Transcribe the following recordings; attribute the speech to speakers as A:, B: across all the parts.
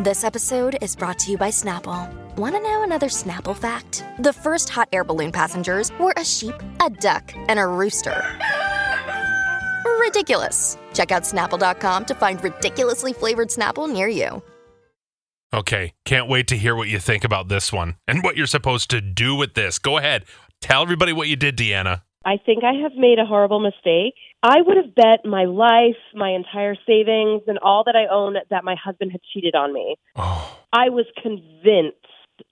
A: This episode is brought to you by Snapple. Want to know another Snapple fact? The first hot air balloon passengers were a sheep, a duck, and a rooster. Ridiculous. Check out snapple.com to find ridiculously flavored Snapple near you.
B: Okay, can't wait to hear what you think about this one and what you're supposed to do with this. Go ahead. Tell everybody what you did, Deanna.
C: I think I have made a horrible mistake. I would have bet my life, my entire savings, and all that I own that my husband had cheated on me.
B: Oh,
C: I was convinced.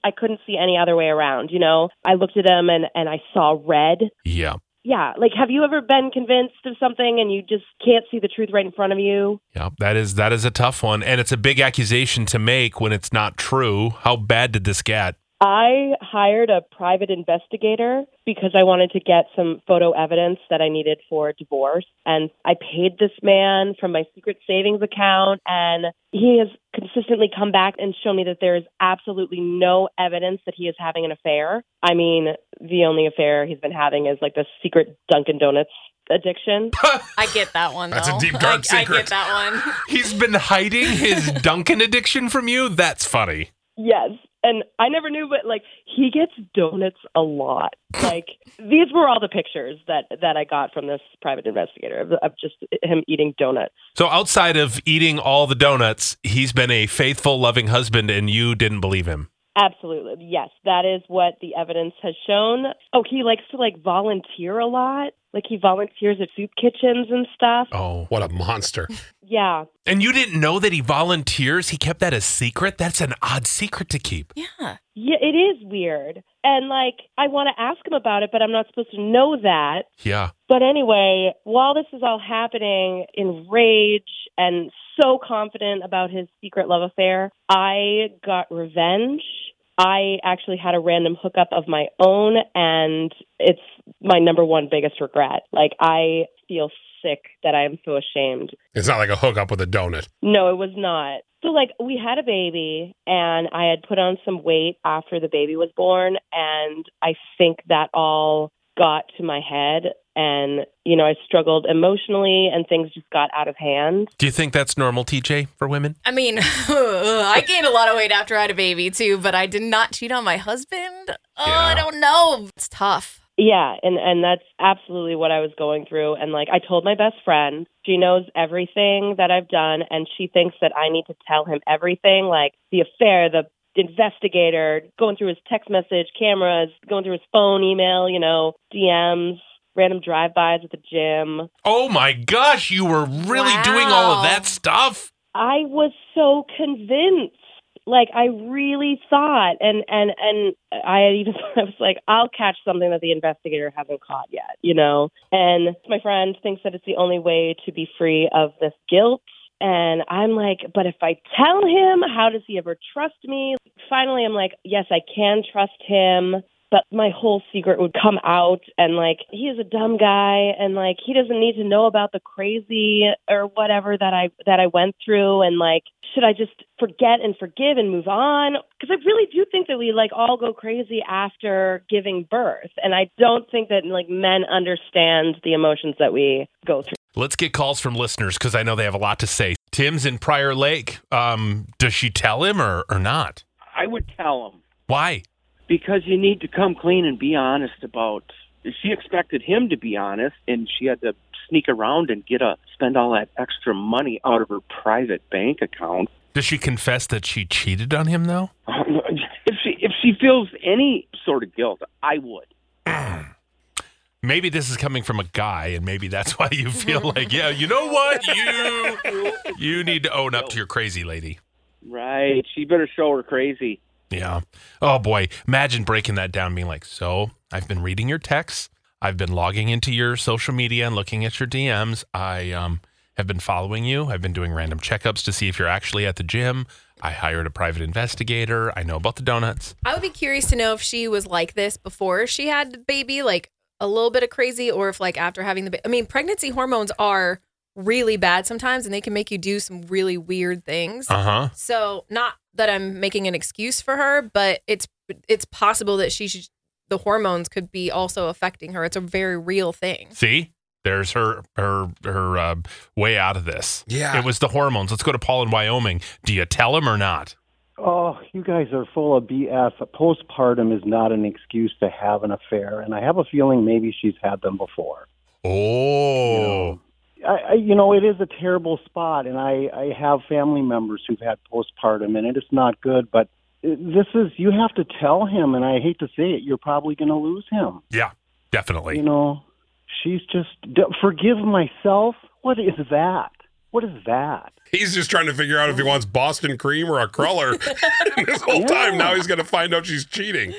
C: I couldn't see any other way around, you know? I looked at him and, and I saw red.
B: yeah.
C: Yeah, like have you ever been convinced of something and you just can't see the truth right in front of you?
B: Yeah, that is that is a tough one and it's a big accusation to make when it's not true. How bad did this get?
C: I hired a private investigator because I wanted to get some photo evidence that I needed for divorce. And I paid this man from my secret savings account, and he has consistently come back and shown me that there is absolutely no evidence that he is having an affair. I mean, the only affair he's been having is like the secret Dunkin' Donuts addiction.
D: I get that one.
B: That's a deep, dark
D: I, I get that one.
B: He's been hiding his Dunkin' addiction from you? That's funny.
C: Yes. And I never knew, but like he gets donuts a lot. Like these were all the pictures that that I got from this private investigator of, of just him eating donuts.
B: So outside of eating all the donuts, he's been a faithful, loving husband and you didn't believe him.
C: Absolutely, yes, that is what the evidence has shown. Oh, he likes to like volunteer a lot. Like he volunteers at soup kitchens and stuff.
B: Oh.
E: What a monster.
C: Yeah,
B: And you didn't know that he volunteers? He kept that a secret? That's an odd secret to keep.
D: Yeah.
C: yeah, it is weird. And like I want to ask him about it, but I'm not supposed to know that.
B: Yeah.
C: But anyway, while this is all happening in rage and so confident about his secret love affair, I got revenge. I actually had a random hookup of my own, and it's my number one biggest regret. Like, I feel sick that I am so ashamed.
E: It's not like a hookup with a donut.
C: No, it was not. So, like, we had a baby, and I had put on some weight after the baby was born, and I think that all got to my head. And, you know, I struggled emotionally, and things just got out of hand.
B: Do you think that's normal, TJ, for women?
D: I mean, I gained a lot of weight after I had a baby too, but I did not cheat on my husband. Oh, I don't know. It's tough.
C: Yeah, and and that's absolutely what I was going through and like I told my best friend, she knows everything that I've done and she thinks that I need to tell him everything like the affair, the investigator, going through his text message, cameras, going through his phone, email, you know, DMs, random drive-bys at the gym.
B: Oh my gosh, you were really doing all of that stuff?
C: I was so convinced. Like I really thought, and and and I even I was like, I'll catch something that the investigator hasn't caught yet, you know. And my friend thinks that it's the only way to be free of this guilt. And I'm like, but if I tell him, how does he ever trust me? Finally, I'm like, yes, I can trust him but my whole secret would come out and like he is a dumb guy and like he doesn't need to know about the crazy or whatever that I that I went through and like should I just forget and forgive and move on because I really do think that we like all go crazy after giving birth and I don't think that like men understand the emotions that we go through.
B: Let's get calls from listeners because I know they have a lot to say. Tim's in Prior Lake. Um, does she tell him or, or not?
F: I would tell him
B: Why?
F: Because you need to come clean and be honest about. She expected him to be honest, and she had to sneak around and get a spend all that extra money out of her private bank account.
B: Does she confess that she cheated on him though?
F: If she if she feels any sort of guilt, I would.
B: Maybe this is coming from a guy, and maybe that's why you feel like, yeah, you know what, you you need to own up to your crazy lady.
F: Right. She better show her crazy.
B: Yeah. Oh boy, imagine breaking that down, being like, so I've been reading your texts, I've been logging into your social media and looking at your DMs. I um have been following you. I've been doing random checkups to see if you're actually at the gym. I hired a private investigator. I know about the donuts.
D: I would be curious to know if she was like this before she had the baby, like a little bit of crazy, or if like after having the baby. I mean, pregnancy hormones are really bad sometimes, and they can make you do some really weird things.
B: Uh huh.
D: So, not that I'm making an excuse for her, but it's it's possible that she should, the hormones could be also affecting her. It's a very real thing.
B: See, There's her her her uh, way out of this.
E: Yeah.
B: It was the hormones. Let's go to Paul in Wyoming. Do you tell him or not?
G: Oh, you guys are full of BS. Postpartum is not an excuse to have an affair, and I have a feeling maybe she's had them before.
B: Oh.
G: I, I, you know, it is a terrible spot, and I, I have family members who've had postpartum, and it is not good. But this is you have to tell him, and I hate to say it, you're probably going to lose him.
B: Yeah, definitely.
G: You know, she's just d- forgive myself. What is that? What is that?
E: He's just trying to figure out if he wants Boston cream or a cruller. this whole time, now he's going to find out she's cheating.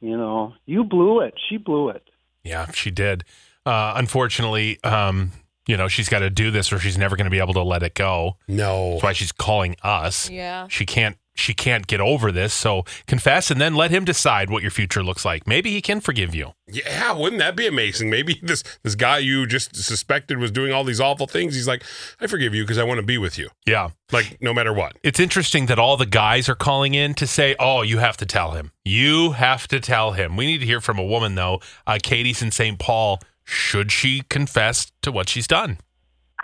G: You know, you blew it. She blew it.
B: Yeah, she did. Uh, unfortunately, um, you know, she's got to do this or she's never going to be able to let it go.
E: No.
B: That's why she's calling us.
D: Yeah.
B: She can't she can't get over this. So confess and then let him decide what your future looks like. Maybe he can forgive you.
E: Yeah, wouldn't that be amazing? Maybe this this guy you just suspected was doing all these awful things. He's like, I forgive you because I want to be with you.
B: Yeah.
E: Like no matter what.
B: It's interesting that all the guys are calling in to say, "Oh, you have to tell him. You have to tell him." We need to hear from a woman though. Uh, Katie's in St. Paul. Should she confess to what she's done?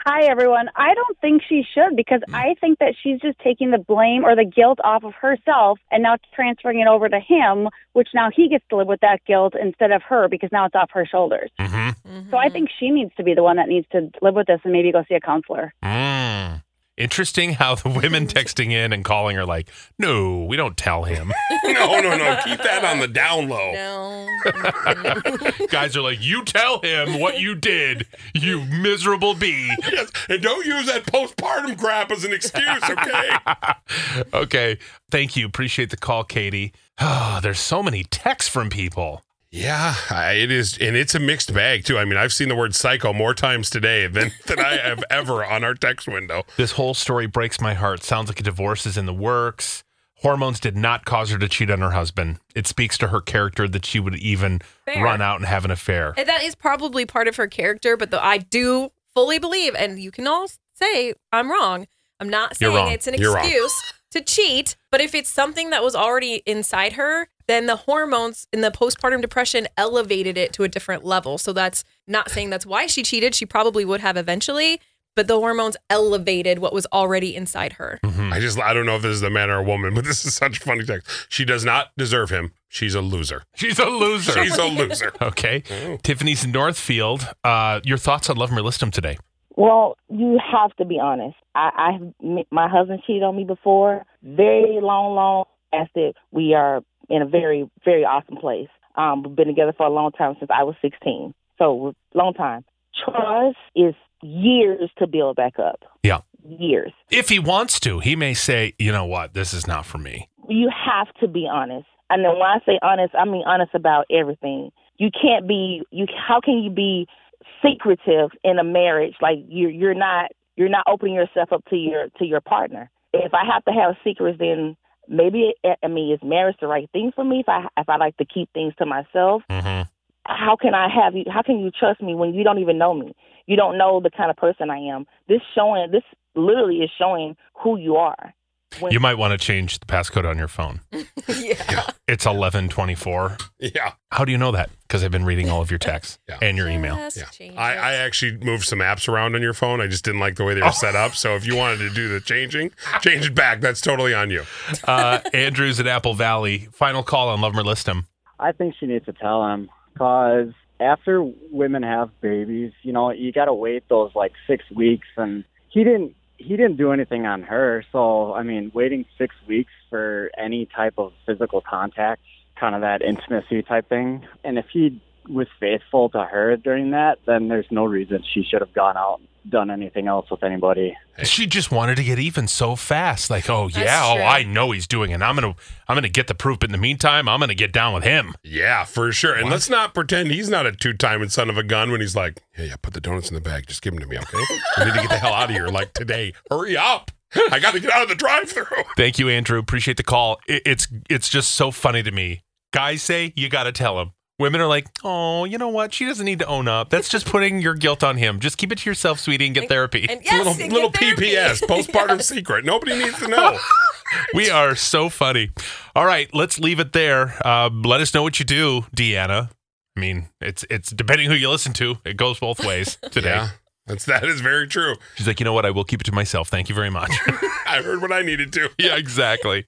H: Hi, everyone. I don't think she should because I think that she's just taking the blame or the guilt off of herself and now transferring it over to him, which now he gets to live with that guilt instead of her because now it's off her shoulders.
B: Mm-hmm.
H: So I think she needs to be the one that needs to live with this and maybe go see a counselor.
B: Mm. Interesting how the women texting in and calling are like, "No, we don't tell him."
E: no, no, no. Keep that on the down low.
D: No.
B: Guys are like, "You tell him what you did, you miserable bee."
E: Yes, and don't use that postpartum crap as an excuse, okay?
B: okay, thank you. Appreciate the call, Katie. Oh, there's so many texts from people.
E: Yeah, it is, and it's a mixed bag too. I mean, I've seen the word psycho more times today than than I have ever on our text window.
B: This whole story breaks my heart. Sounds like a divorce is in the works. Hormones did not cause her to cheat on her husband. It speaks to her character that she would even
D: Fair.
B: run out and have an affair.
D: And that is probably part of her character, but though I do fully believe, and you can all say I'm wrong. I'm not saying it's an
E: You're wrong.
D: excuse to cheat, but if it's something that was already inside her, then the hormones in the postpartum depression elevated it to a different level. So that's not saying that's why she cheated. She probably would have eventually, but the hormones elevated what was already inside her.
B: Mhm.
E: I just, I don't know if this is a man or a woman, but this is such a funny text. She does not deserve him. She's a loser.
B: She's a loser.
E: She's a loser.
B: okay.
E: Oh.
B: Tiffany's Northfield. Uh, your thoughts on Love 'em or List 'em today?
I: Well, you have to be honest. I, I, my husband cheated on me before. Very long, long lasted. We are in a very, very awesome place. Um, we've been together for a long time since I was 16. So long time. Trust is years to build back up.
B: Yeah.
I: Years.
B: If he wants to, he may say, you know what, this is not for me.
I: You have to be honest. And then when I say honest, I mean honest about everything. You can't be. You. How can you be secretive in a marriage? Like you're. You're not. You're not opening yourself up to your to your partner. If I have to have secrets, then maybe it, I mean is marriage the right thing for me? If I if I like to keep things to myself,
B: hmm
I: how can I have you? How can you trust me when you don't even know me? You don't know the kind of person I am. This showing. This literally is showing who you are. When-
B: You might want to change the passcode on your phone.
D: yeah.
B: It's 1124.
E: Yeah.
B: How do you know that? Because I've been reading all of your texts
E: Yeah.
B: and your email.
D: Just
E: Yeah.
D: change
E: I,
D: it.
E: I actually moved some apps around on your phone. I just didn't like the way they were set up. So if you wanted to do the changing, change it back. That's totally on you.
B: Uh, Andrew's at Apple Valley. Final call on Love 'em or List 'em.
J: I think she needs to tell him because after women have babies, you know, you got to wait those like six weeks, and he didn't. He didn't do anything on her, so I mean, waiting six weeks for any type of physical contact, kind of that intimacy type thing, and if he was faithful to her during that, then there's no reason she should have gone out and done anything else with anybody.
B: She just wanted to get even so fast. Like, oh yeah,
D: That's
B: oh
D: true.
B: I know he's doing it. I'm gonna I'm gonna get the proof, but in the meantime, I'm gonna get down with him.
E: Yeah, for sure. And let's not pretend he's not a two timing son of a gun when he's like, yeah, yeah, put the donuts in the bag. Just give them to me, okay? I need to get the hell out of here like today. Hurry up. I got to get out of the drive through.
B: Thank you, Andrew. Appreciate the call. It, it's it's just so funny to me. Guys say you got to tell him. Women are like, oh, you know what? She doesn't need to own up. That's just putting your guilt on him. Just keep it to yourself, sweetie, and get therapy.
D: And yes,
E: little
D: and
E: little
D: therapy.
E: PPS, postpartum secret. Nobody needs to know.
B: we are so funny. All right, let's leave it there. Uh, let us know what you do, Deanna. I mean, it's it's depending who you listen to, it goes both ways today.
E: Yeah, that's that is very true.
B: She's like, you know what? I will keep it to myself. Thank you very much.
E: I heard what I needed to.
B: yeah, exactly.